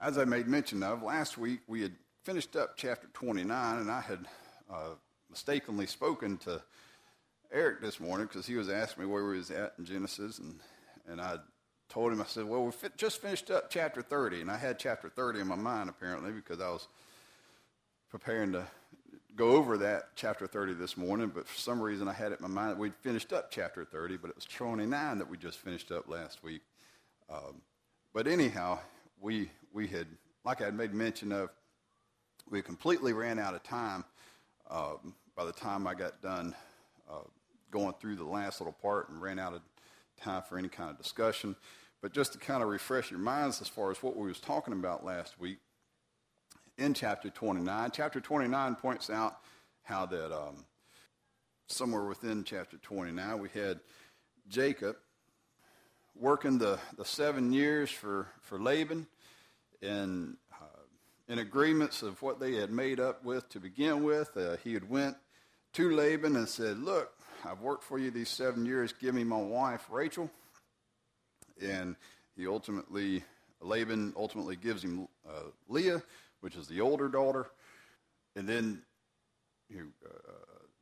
as I made mention of, last week we had finished up chapter 29, and I had uh, mistakenly spoken to Eric this morning because he was asking me where we was at in Genesis, and, and I told him, I said, well, we fi- just finished up chapter 30, and I had chapter 30 in my mind apparently because I was preparing to go over that chapter 30 this morning, but for some reason I had it in my mind that we'd finished up chapter 30, but it was 29 that we just finished up last week. Um, but anyhow, we, we had, like I had made mention of, we completely ran out of time um, by the time I got done uh, going through the last little part and ran out of time for any kind of discussion. But just to kind of refresh your minds as far as what we was talking about last week in chapter 29, chapter 29 points out how that um, somewhere within chapter 29 we had Jacob working the, the seven years for, for Laban in, uh, in agreements of what they had made up with to begin with. Uh, he had went to Laban and said, look, I've worked for you these seven years. Give me my wife, Rachel. And he ultimately, Laban ultimately gives him uh, Leah, which is the older daughter. And then you, uh,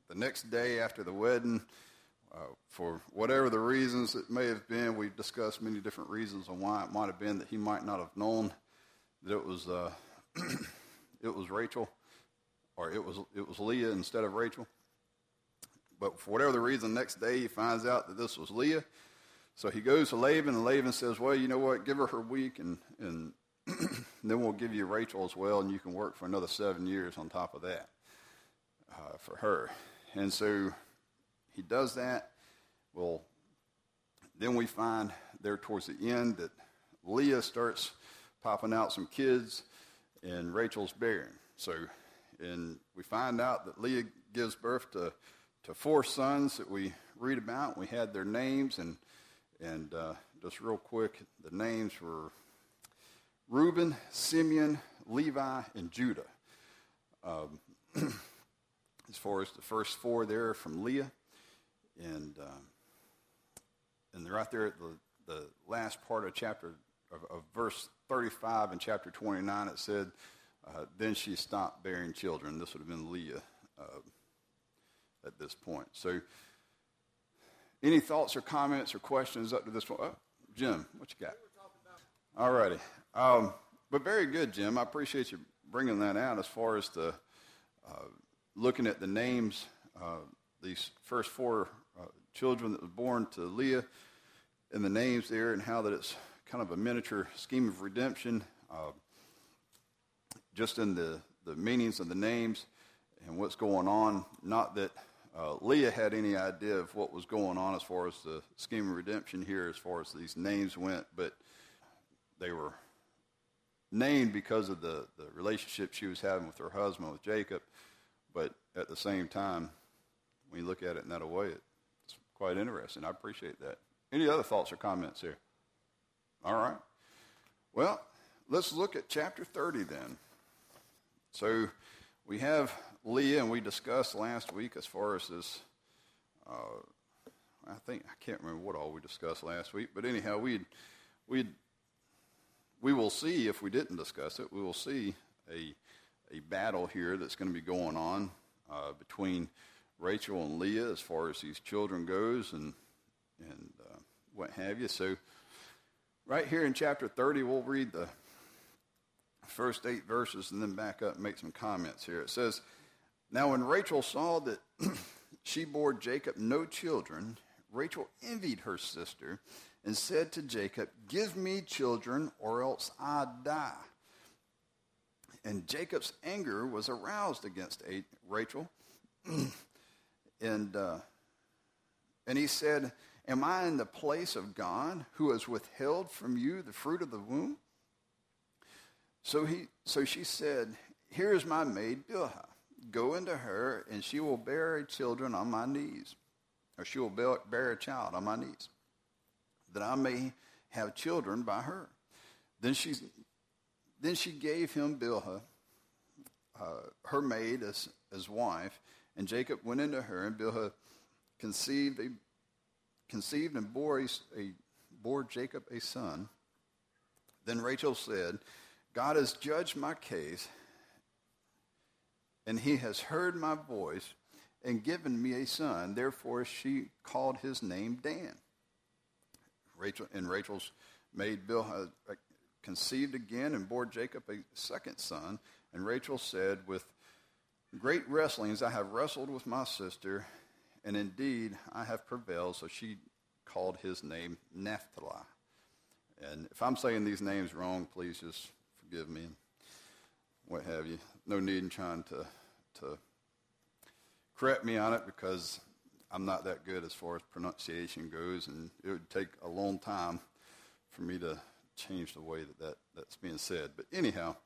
the next day after the wedding, uh, for whatever the reasons it may have been, we've discussed many different reasons on why it might have been that he might not have known that it was uh, it was Rachel, or it was it was Leah instead of Rachel. But for whatever the reason, next day he finds out that this was Leah. So he goes to Laban, and Laban says, "Well, you know what? Give her her week, and and then we'll give you Rachel as well, and you can work for another seven years on top of that uh, for her." And so he does that. Well, then we find there towards the end that Leah starts popping out some kids, and Rachel's bearing. So, and we find out that Leah gives birth to, to four sons that we read about. We had their names, and, and uh, just real quick, the names were Reuben, Simeon, Levi, and Judah. Um, as far as the first four there from Leah, and um, and they're right there at the, the last part of chapter of, of verse 35 in chapter 29, it said, uh, Then she stopped bearing children. This would have been Leah uh, at this point. So, any thoughts or comments or questions up to this point? Oh, Jim, what you got? All righty. Um, but very good, Jim. I appreciate you bringing that out as far as the uh, looking at the names, uh, these first four uh, children that were born to Leah, and the names there, and how that it's kind of a miniature scheme of redemption, uh, just in the, the meanings of the names and what's going on. Not that uh, Leah had any idea of what was going on as far as the scheme of redemption here, as far as these names went, but they were named because of the, the relationship she was having with her husband, with Jacob. But at the same time, when you look at it in that way, it's quite interesting. I appreciate that. Any other thoughts or comments here? All right. Well, let's look at chapter 30 then. So we have Leah, and we discussed last week as far as this. Uh, I think I can't remember what all we discussed last week, but anyhow, we we we will see if we didn't discuss it. We will see a a battle here that's going to be going on uh, between Rachel and Leah as far as these children goes, and and uh, what have you. So Right here in chapter 30, we'll read the first eight verses and then back up and make some comments here. It says, Now when Rachel saw that she bore Jacob no children, Rachel envied her sister and said to Jacob, Give me children or else I die. And Jacob's anger was aroused against Rachel. and, uh, and he said, Am I in the place of God who has withheld from you the fruit of the womb? So, he, so she said, Here is my maid Bilhah. Go into her, and she will bear children on my knees, or she will bear, a child on my knees, that I may have children by her. Then she, then she gave him Bilhah, uh, her maid, as, as wife, and Jacob went into her, and Bilhah conceived a conceived and bore, a, a, bore Jacob a son. Then Rachel said, God has judged my case, and he has heard my voice and given me a son. Therefore, she called his name Dan. Rachel and Rachel's maid Bilhah uh, uh, conceived again and bore Jacob a second son. And Rachel said, With great wrestlings I have wrestled with my sister, and indeed I have prevailed. So she called his name Naphtali. And if I'm saying these names wrong, please just forgive me what have you. No need in trying to, to correct me on it because I'm not that good as far as pronunciation goes, and it would take a long time for me to change the way that, that that's being said. But anyhow,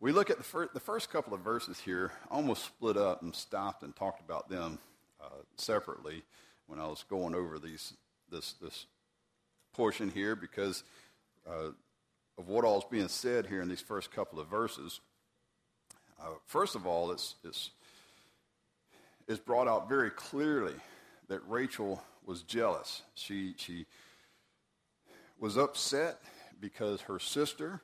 we look at the, fir- the first couple of verses here, almost split up and stopped and talked about them uh, separately when I was going over these this this portion here because uh, of what all is being said here in these first couple of verses. Uh, first of all, it's, it's, it's brought out very clearly that Rachel was jealous. She, she was upset because her sister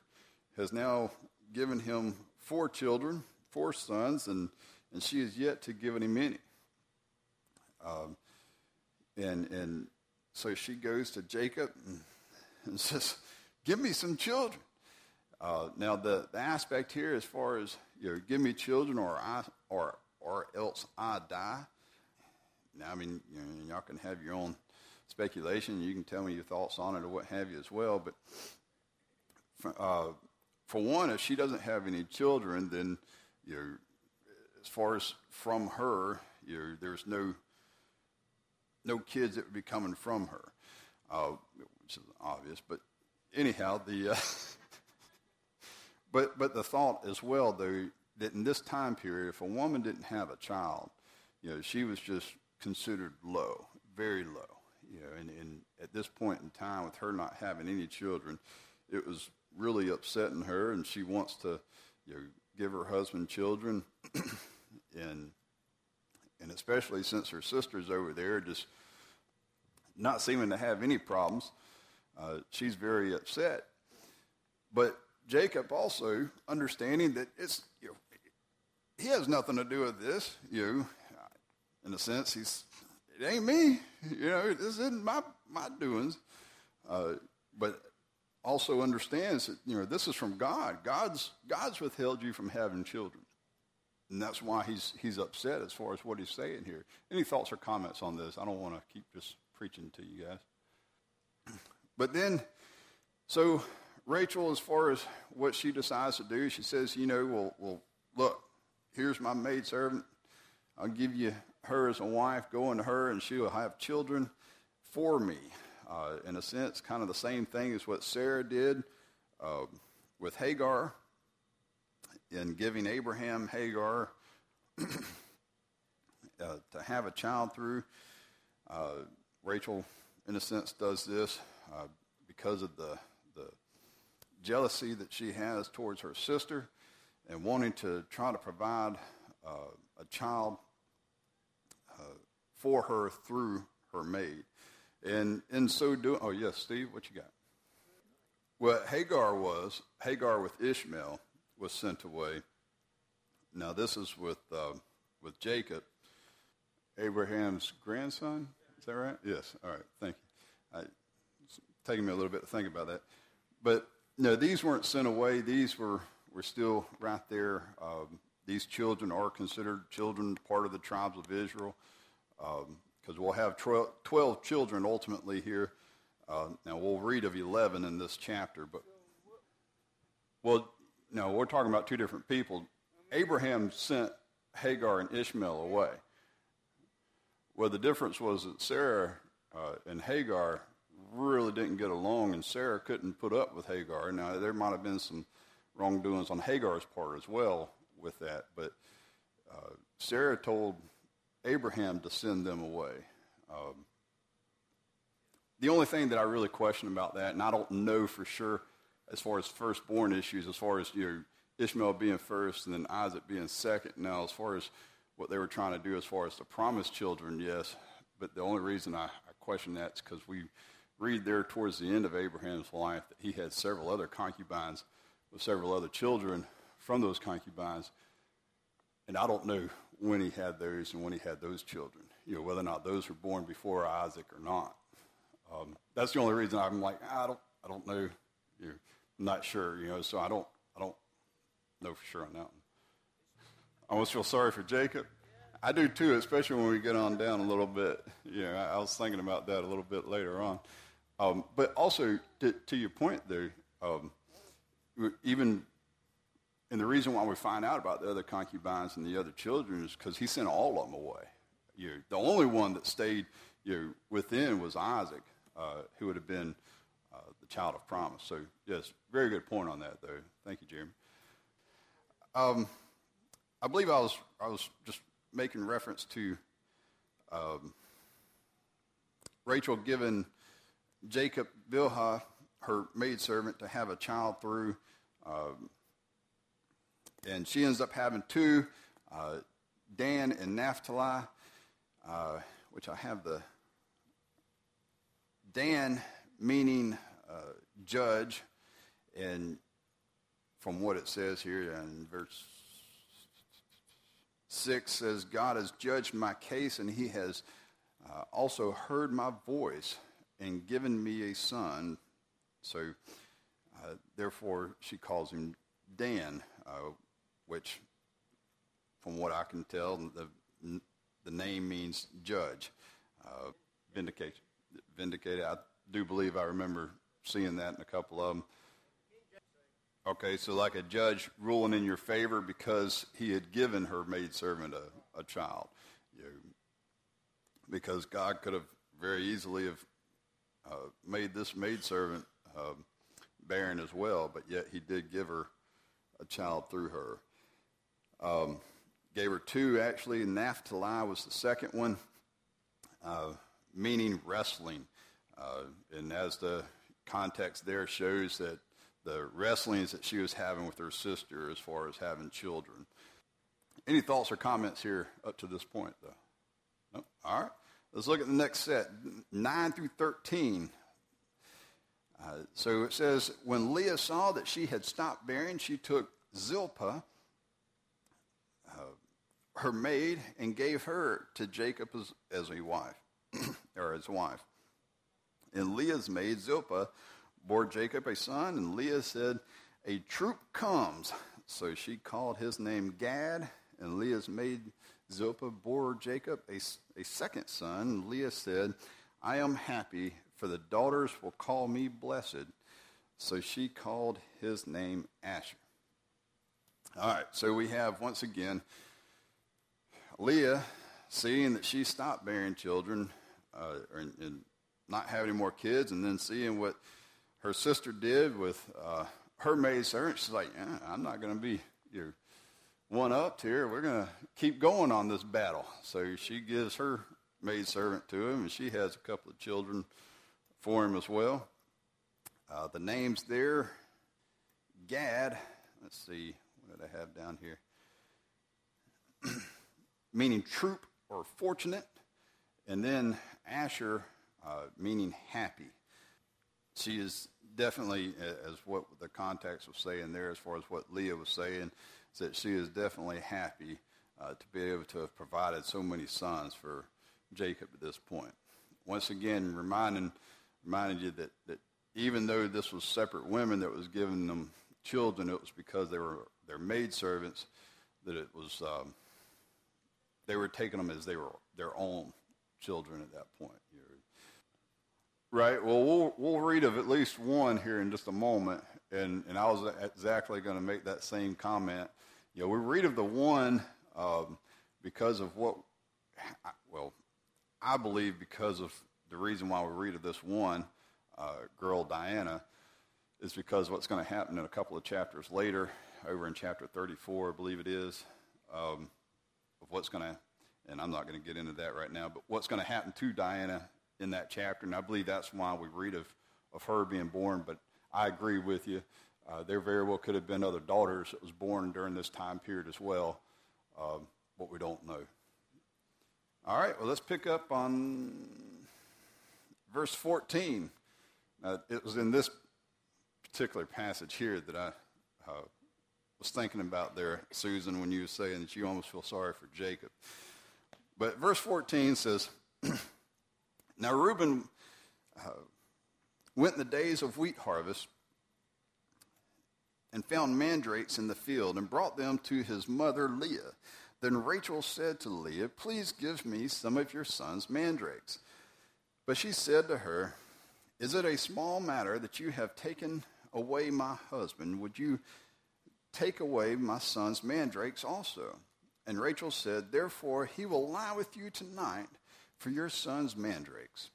has now given him four children, four sons, and, and she is yet to give him any. Um, and, and so she goes to Jacob and, and says, Give me some children. Uh, now, the, the aspect here, as far as you know, give me children or I, or or else I die. Now, I mean, you know, y'all can have your own speculation. You can tell me your thoughts on it or what have you as well. But uh, for one, if she doesn't have any children, then you know, as far as from her, you know, there's no no kids that would be coming from her, uh, which is obvious. But anyhow, the uh, but but the thought as well, though, that in this time period, if a woman didn't have a child, you know, she was just considered low, very low. You know, and, and at this point in time, with her not having any children, it was really upsetting her, and she wants to, you know, give her husband children, and and especially since her sister's over there, just not seeming to have any problems. Uh, she's very upset. But Jacob also understanding that it's you know, he has nothing to do with this. You, in a sense, he's it ain't me. You know, this isn't my my doings. Uh, but also understands that you know this is from God. God's God's withheld you from having children. And that's why he's, he's upset as far as what he's saying here. Any thoughts or comments on this? I don't want to keep just preaching to you guys. But then, so Rachel, as far as what she decides to do, she says, you know, well, well look, here's my maidservant. I'll give you her as a wife. Go into her, and she'll have children for me. Uh, in a sense, kind of the same thing as what Sarah did uh, with Hagar in giving Abraham Hagar uh, to have a child through. Uh, Rachel, in a sense, does this uh, because of the, the jealousy that she has towards her sister and wanting to try to provide uh, a child for her through her maid. And in so doing, oh, yes, Steve, what you got? What Hagar was, Hagar with Ishmael was sent away. Now, this is with, uh, with Jacob, Abraham's grandson. Is that right? Yes. All right. Thank you. I, it's taking me a little bit to think about that. But no, these weren't sent away. These were, were still right there. Um, these children are considered children, part of the tribes of Israel, because we'll have 12, 12, children ultimately here. Uh, now, we'll read of 11 in this chapter, but, well, no, we're talking about two different people. Abraham sent Hagar and Ishmael away. Well, the difference was that Sarah uh, and Hagar really didn't get along, and Sarah couldn't put up with Hagar. Now, there might have been some wrongdoings on Hagar's part as well with that, but uh, Sarah told Abraham to send them away. Um, the only thing that I really question about that, and I don't know for sure as far as firstborn issues, as far as you know, Ishmael being first and then Isaac being second. Now, as far as what they were trying to do as far as the promised children, yes. But the only reason I, I question that is because we read there towards the end of Abraham's life that he had several other concubines with several other children from those concubines. And I don't know when he had those and when he had those children, you know, whether or not those were born before Isaac or not. Um, that's the only reason I'm like, I don't, I don't know. You I'm not sure, you know, so I don't, I don't know for sure on that one. I almost feel sorry for Jacob. I do too, especially when we get on down a little bit. You know, I, I was thinking about that a little bit later on. Um, but also, to, to, your point there, um, even, and the reason why we find out about the other concubines and the other children is because he sent all of them away. You know, the only one that stayed you know, within was Isaac, uh, who would have been uh, the child of promise. So, yes, very good point on that, though. Thank you, Jeremy. Um, I believe I was I was just making reference to um, Rachel giving Jacob Bilhah, her maidservant, to have a child through, um, and she ends up having two, uh, Dan and Naphtali, uh, which I have the Dan meaning uh, judge, and from what it says here in verse 6 says, God has judged my case, and he has uh, also heard my voice and given me a son. So, uh, therefore, she calls him Dan, uh, which, from what I can tell, the, the name means judge. Uh, vindicate, vindicated. I do believe I remember seeing that in a couple of them. Okay, so like a judge ruling in your favor because he had given her maidservant a, a child. You because God could have very easily have uh, made this maidservant uh, barren as well, but yet he did give her a child through her. Um, gave her two, actually. Naphtali was the second one, uh, meaning wrestling. Uh, and as the context there shows that the wrestlings that she was having with her sister as far as having children. Any thoughts or comments here up to this point, though? No? All right. Let's look at the next set 9 through 13. Uh, so it says, When Leah saw that she had stopped bearing, she took Zilpah, her maid, and gave her to Jacob as, as a wife, or his wife. And Leah's maid, Zilpah, bore Jacob a son, and Leah said, A troop comes. So she called his name Gad, and Leah's maid Zilpah bore Jacob a, a second son. And Leah said, I am happy, for the daughters will call me blessed. So she called his name Asher. All right, so we have once again Leah seeing that she stopped bearing children uh, and, and not having any more kids, and then seeing what her sister did with uh, her maid servant. She's like, yeah, I'm not going to be your one up here. We're going to keep going on this battle. So she gives her maid servant to him, and she has a couple of children for him as well. Uh, the names there Gad, let's see, what did I have down here? meaning troop or fortunate, and then Asher, uh, meaning happy she is definitely, as what the context was saying there, as far as what Leah was saying, is that she is definitely happy uh, to be able to have provided so many sons for Jacob at this point. Once again, reminding, reminding you that, that even though this was separate women that was giving them children, it was because they were their maidservants that it was um, they were taking them as they were their own children at that point. Right. Well, we'll we'll read of at least one here in just a moment, and and I was exactly going to make that same comment. You know, we read of the one um, because of what, well, I believe because of the reason why we read of this one uh, girl, Diana, is because what's going to happen in a couple of chapters later, over in chapter 34, I believe it is, um, of what's going to, and I'm not going to get into that right now, but what's going to happen to Diana in that chapter, and I believe that's why we read of, of her being born. But I agree with you. Uh, there very well could have been other daughters that was born during this time period as well, um, but we don't know. All right, well, let's pick up on verse 14. Now, it was in this particular passage here that I uh, was thinking about there, Susan, when you were saying that you almost feel sorry for Jacob. But verse 14 says, Now Reuben uh, went in the days of wheat harvest and found mandrakes in the field and brought them to his mother Leah. Then Rachel said to Leah, Please give me some of your son's mandrakes. But she said to her, Is it a small matter that you have taken away my husband? Would you take away my son's mandrakes also? And Rachel said, Therefore he will lie with you tonight for your son's mandrakes.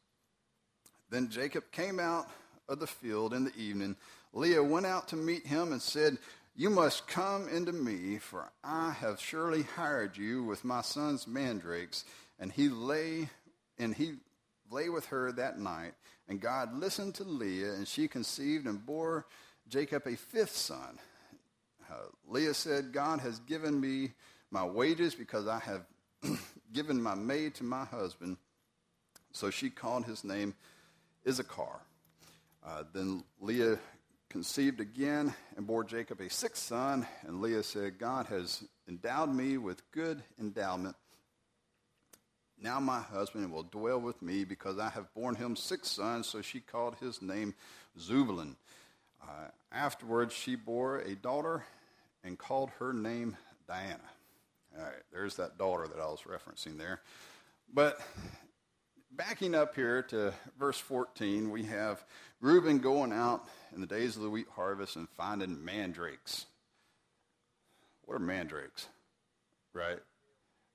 Then Jacob came out of the field in the evening. Leah went out to meet him and said, You must come into me, for I have surely hired you with my son's mandrakes. And he lay and he lay with her that night. And God listened to Leah, and she conceived and bore Jacob a fifth son. Uh, Leah said, God has given me my wages because I have given my maid to my husband. So she called his name Issachar. Uh, then Leah conceived again and bore Jacob a sixth son. And Leah said, God has endowed me with good endowment. Now my husband will dwell with me because I have borne him six sons. So she called his name Zebulun. Uh, afterwards, she bore a daughter and called her name Diana. All right, there's that daughter that I was referencing there. But backing up here to verse 14, we have Reuben going out in the days of the wheat harvest and finding mandrakes. What are mandrakes? Right?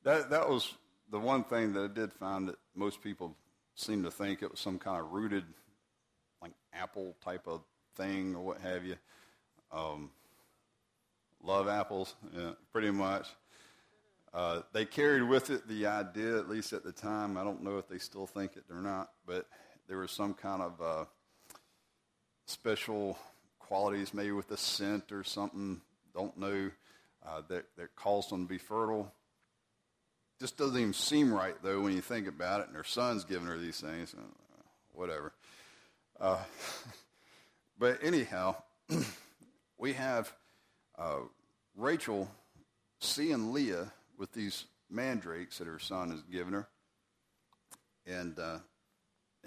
That, that was the one thing that I did find that most people seem to think it was some kind of rooted, like apple type of thing or what have you. Um, love apples, yeah, pretty much. Uh, they carried with it the idea, at least at the time, I don't know if they still think it or not, but there was some kind of uh, special qualities, maybe with the scent or something, don't know, uh, that, that caused them to be fertile. Just doesn't even seem right, though, when you think about it, and her son's giving her these things, uh, whatever. Uh, but anyhow, we have uh, Rachel seeing Leah with these mandrakes that her son has given her. And, uh,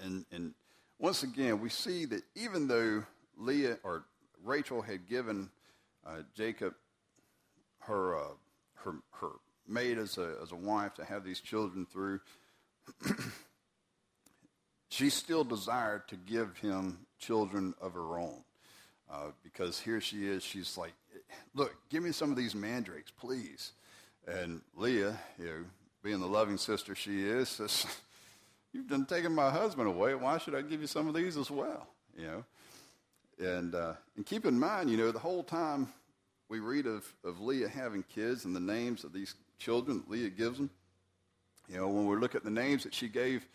and, and once again, we see that even though Leah or Rachel had given uh, Jacob her, uh, her, her maid as a, as a wife to have these children through, she still desired to give him children of her own. Uh, because here she is, she's like, look, give me some of these mandrakes, please. And Leah, you know, being the loving sister she is, says, You've done taken my husband away. Why should I give you some of these as well? You know? And, uh, and keep in mind, you know, the whole time we read of, of Leah having kids and the names of these children that Leah gives them, you know, when we look at the names that she gave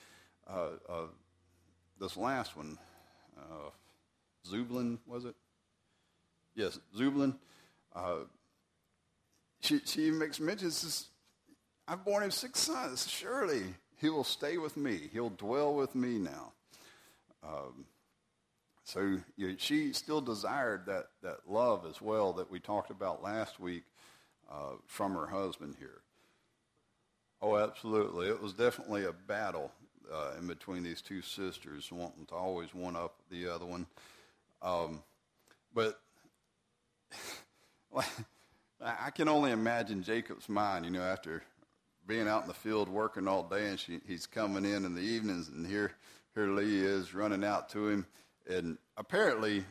uh, uh, this last one, uh, Zebulun, was it? Yes, Zebulun. Uh, she, she makes mention, says, I've borne him six sons. Surely he will stay with me. He'll dwell with me now. Um, so you know, she still desired that, that love as well that we talked about last week uh, from her husband here. Oh, absolutely. It was definitely a battle uh, in between these two sisters, wanting to always one up the other one. Um, but I can only imagine Jacob's mind, you know, after being out in the field working all day, and she, he's coming in in the evenings, and here, here Lee is running out to him, and apparently,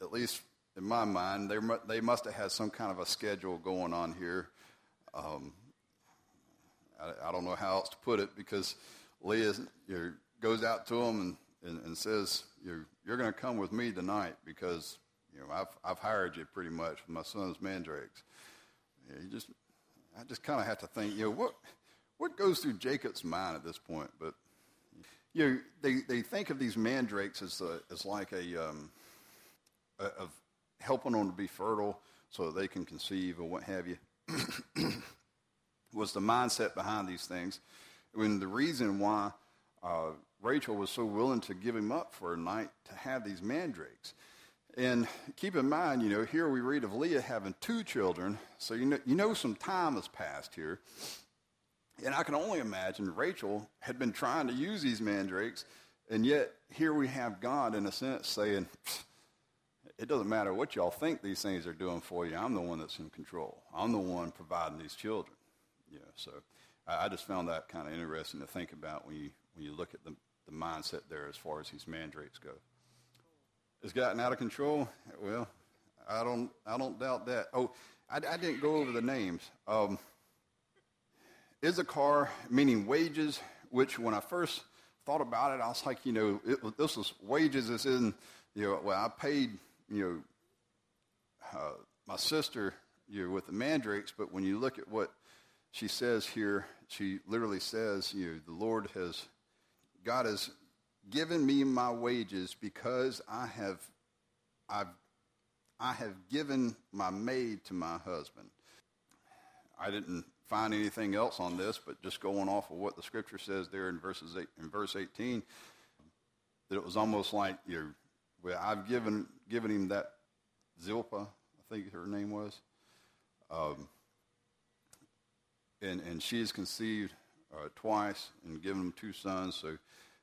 at least in my mind, they they must have had some kind of a schedule going on here. Um, I, I, don't know how else to put it because Leah you know, goes out to him and, and, and says, "You're you're going to come with me tonight because you know I've I've hired you pretty much for my son's mandrakes." you just, I just kind of have to think, you know, what, what goes through Jacob's mind at this point? But, you know, they, they think of these mandrakes as, a, as like a, um, a, of helping them to be fertile so they can conceive or what have you. was the mindset behind these things. Mean, the reason why uh, Rachel was so willing to give him up for a night to have these mandrakes. And keep in mind, you know, here we read of Leah having two children, so you know, you know some time has passed here. And I can only imagine Rachel had been trying to use these mandrakes, and yet here we have God, in a sense, saying, it doesn't matter what y'all think these things are doing for you. I'm the one that's in control. I'm the one providing these children. Yeah, so I, I just found that kind of interesting to think about when you when you look at the, the mindset there as far as these mandrakes go. It's gotten out of control. Well, I don't I don't doubt that. Oh, I, I didn't go over the names. Um, Issachar, meaning wages, which when I first thought about it, I was like, you know, it, this was wages as in, you know, well, I paid you know, uh, my sister, you know, with the mandrakes, but when you look at what she says here, she literally says, you know, the Lord has, God has given me my wages because I have, I've, I have given my maid to my husband. I didn't find anything else on this, but just going off of what the scripture says there in verses eight, in verse 18, that it was almost like you well, I've given given him that Zilpah, I think her name was, um, and and she conceived uh, twice and given him two sons. So,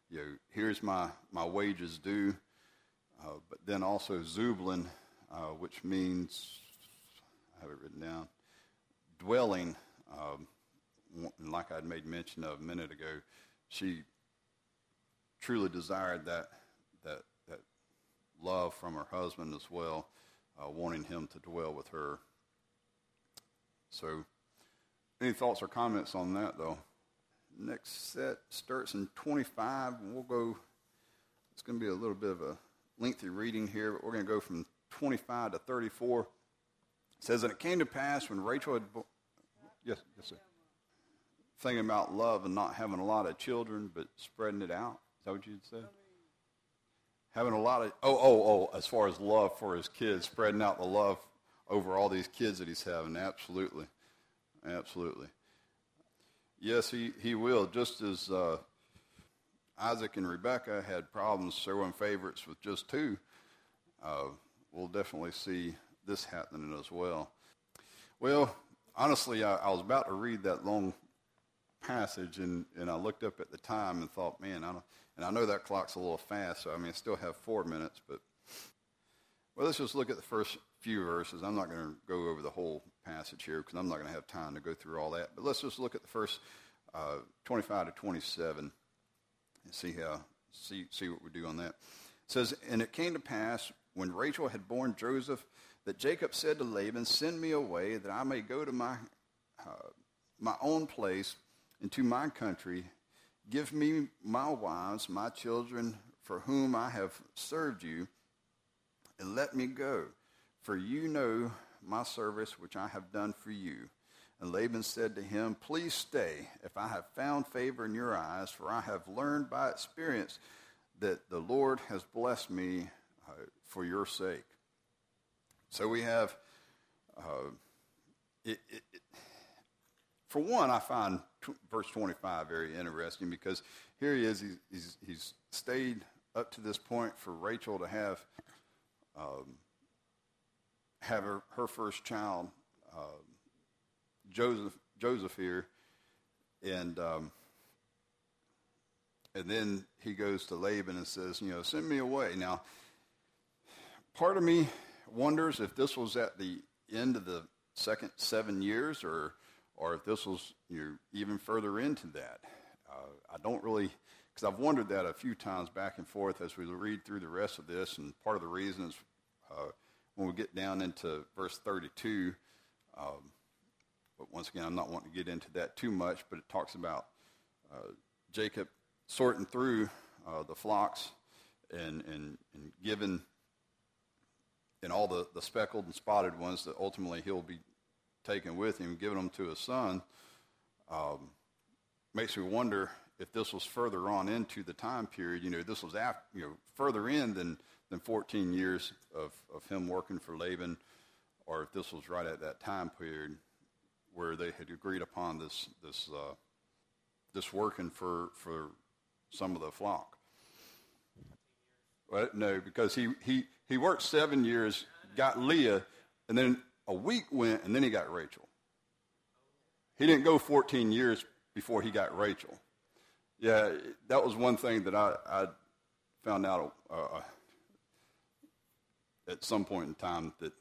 you know, here's my my wages due. Uh, but then also Zublin, uh, which means I have it written down, dwelling. Um, like I'd made mention of a minute ago, she truly desired that that that love from her husband as well, uh, wanting him to dwell with her. So, any thoughts or comments on that, though? Next set starts in 25, and we'll go. It's going to be a little bit of a lengthy reading here, but we're going to go from 25 to 34. It says, And it came to pass when Rachel had. Bo- yes, yes, sir. Thinking about love and not having a lot of children, but spreading it out. Is that what you'd say? having a lot of oh oh oh as far as love for his kids spreading out the love over all these kids that he's having absolutely absolutely yes he, he will just as uh, isaac and rebecca had problems throwing favorites with just two uh, we'll definitely see this happening as well well honestly I, I was about to read that long passage and, and i looked up at the time and thought man i and I know that clock's a little fast, so I mean, I still have four minutes, but well, let's just look at the first few verses. I'm not going to go over the whole passage here because I'm not going to have time to go through all that. But let's just look at the first uh, 25 to 27 and see how see see what we do on that. It says, and it came to pass when Rachel had borne Joseph that Jacob said to Laban, "Send me away that I may go to my uh, my own place and to my country." Give me my wives, my children, for whom I have served you, and let me go. For you know my service which I have done for you. And Laban said to him, Please stay, if I have found favor in your eyes, for I have learned by experience that the Lord has blessed me uh, for your sake. So we have, uh, it, it, it, for one, I find t- verse 25 very interesting because here he is, he's, he's, he's, stayed up to this point for Rachel to have, um, have her, her first child, uh, Joseph, Joseph here, and, um, and then he goes to Laban and says, you know, send me away. Now, part of me wonders if this was at the end of the second seven years or or if this was you know, even further into that. Uh, I don't really, because I've wondered that a few times back and forth as we read through the rest of this, and part of the reason is uh, when we get down into verse 32. Um, but once again, I'm not wanting to get into that too much, but it talks about uh, Jacob sorting through uh, the flocks and, and, and giving and all the, the speckled and spotted ones that ultimately he'll be taken with him, giving them to his son, um, makes me wonder if this was further on into the time period. You know, this was after, you know, further in than, than 14 years of, of him working for Laban, or if this was right at that time period where they had agreed upon this, this, uh, this working for, for some of the flock. Well, no, because he, he, he worked seven years, got Leah, and then a week went, and then he got Rachel. He didn't go 14 years before he got Rachel. Yeah, that was one thing that I, I found out uh, at some point in time that,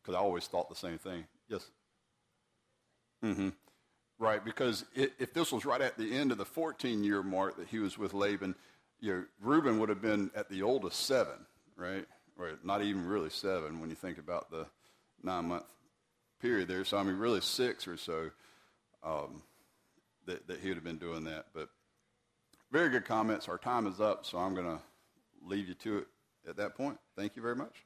because I always thought the same thing. Yes? Mm-hmm. Right, because it, if this was right at the end of the 14 year mark that he was with Laban, you know, Reuben would have been at the oldest seven, right? Or not even really seven when you think about the nine month period there. So, I mean, really six or so um, that, that he would have been doing that. But very good comments. Our time is up, so I'm going to leave you to it at that point. Thank you very much.